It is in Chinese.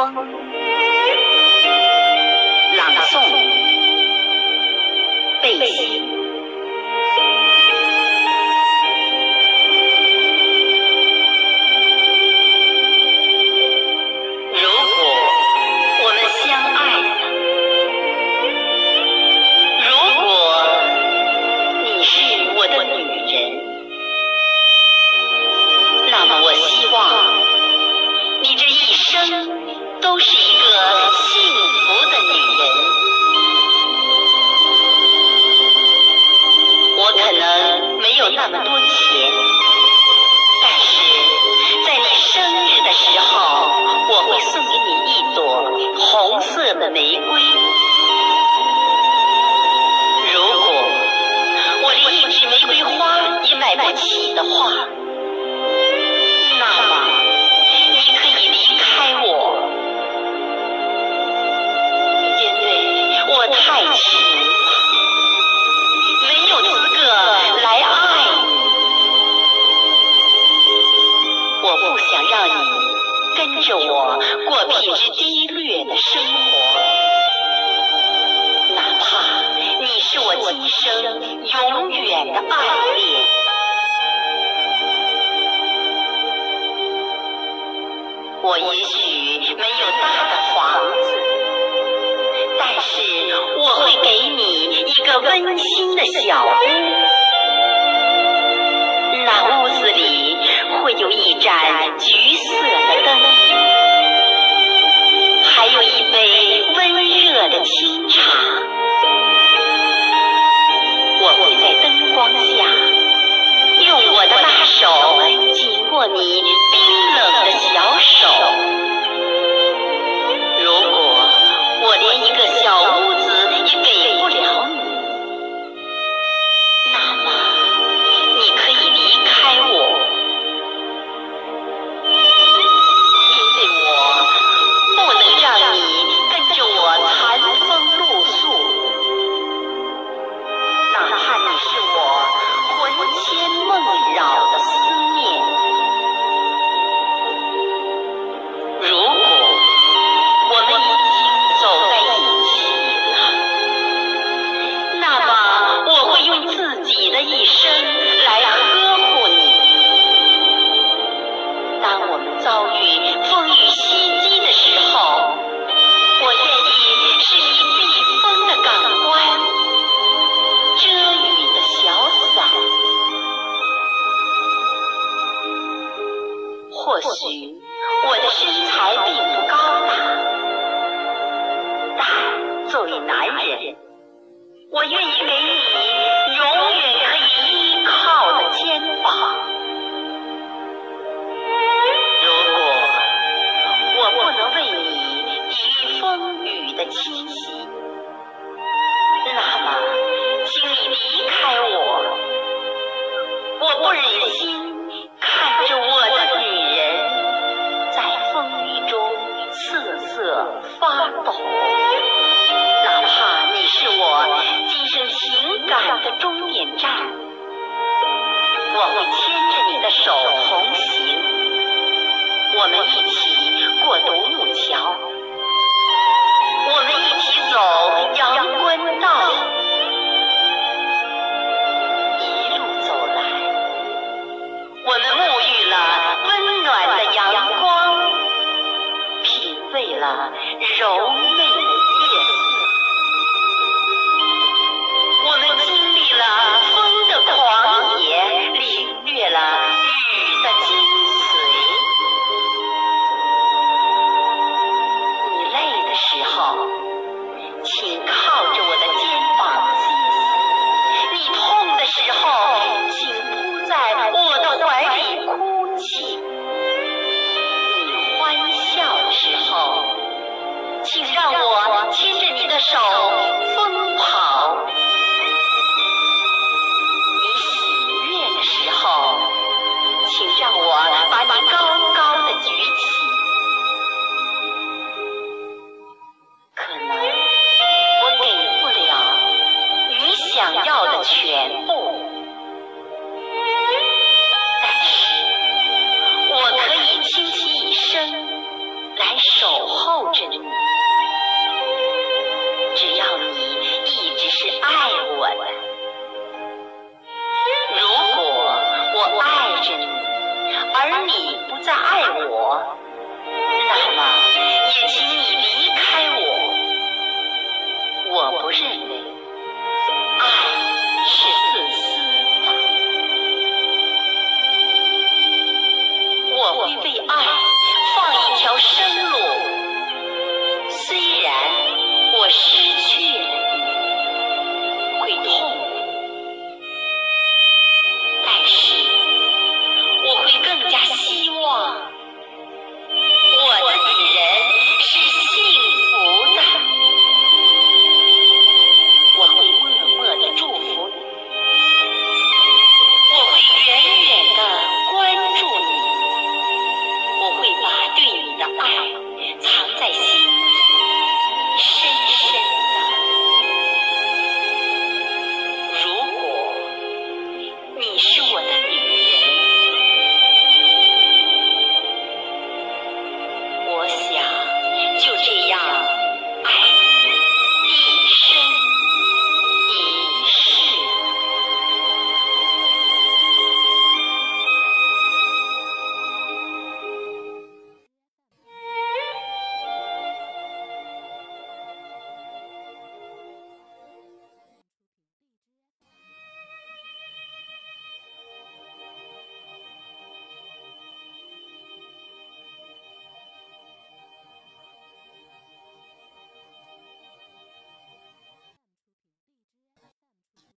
Sonoro. La Nación. 让你跟着我过品质低劣的生活哪怕你是我今生永远的爱恋。我也许没有大的房子但是我会给你一个温馨的小屋。一盏橘色的灯还有一杯温热的清茶。身材并不高大但作为男人我愿意给你牵着你的手同行，我们一起过独木桥，我们一起走阳关道。一路走来，我们沐浴了温暖的阳光，品味了柔美。我的泉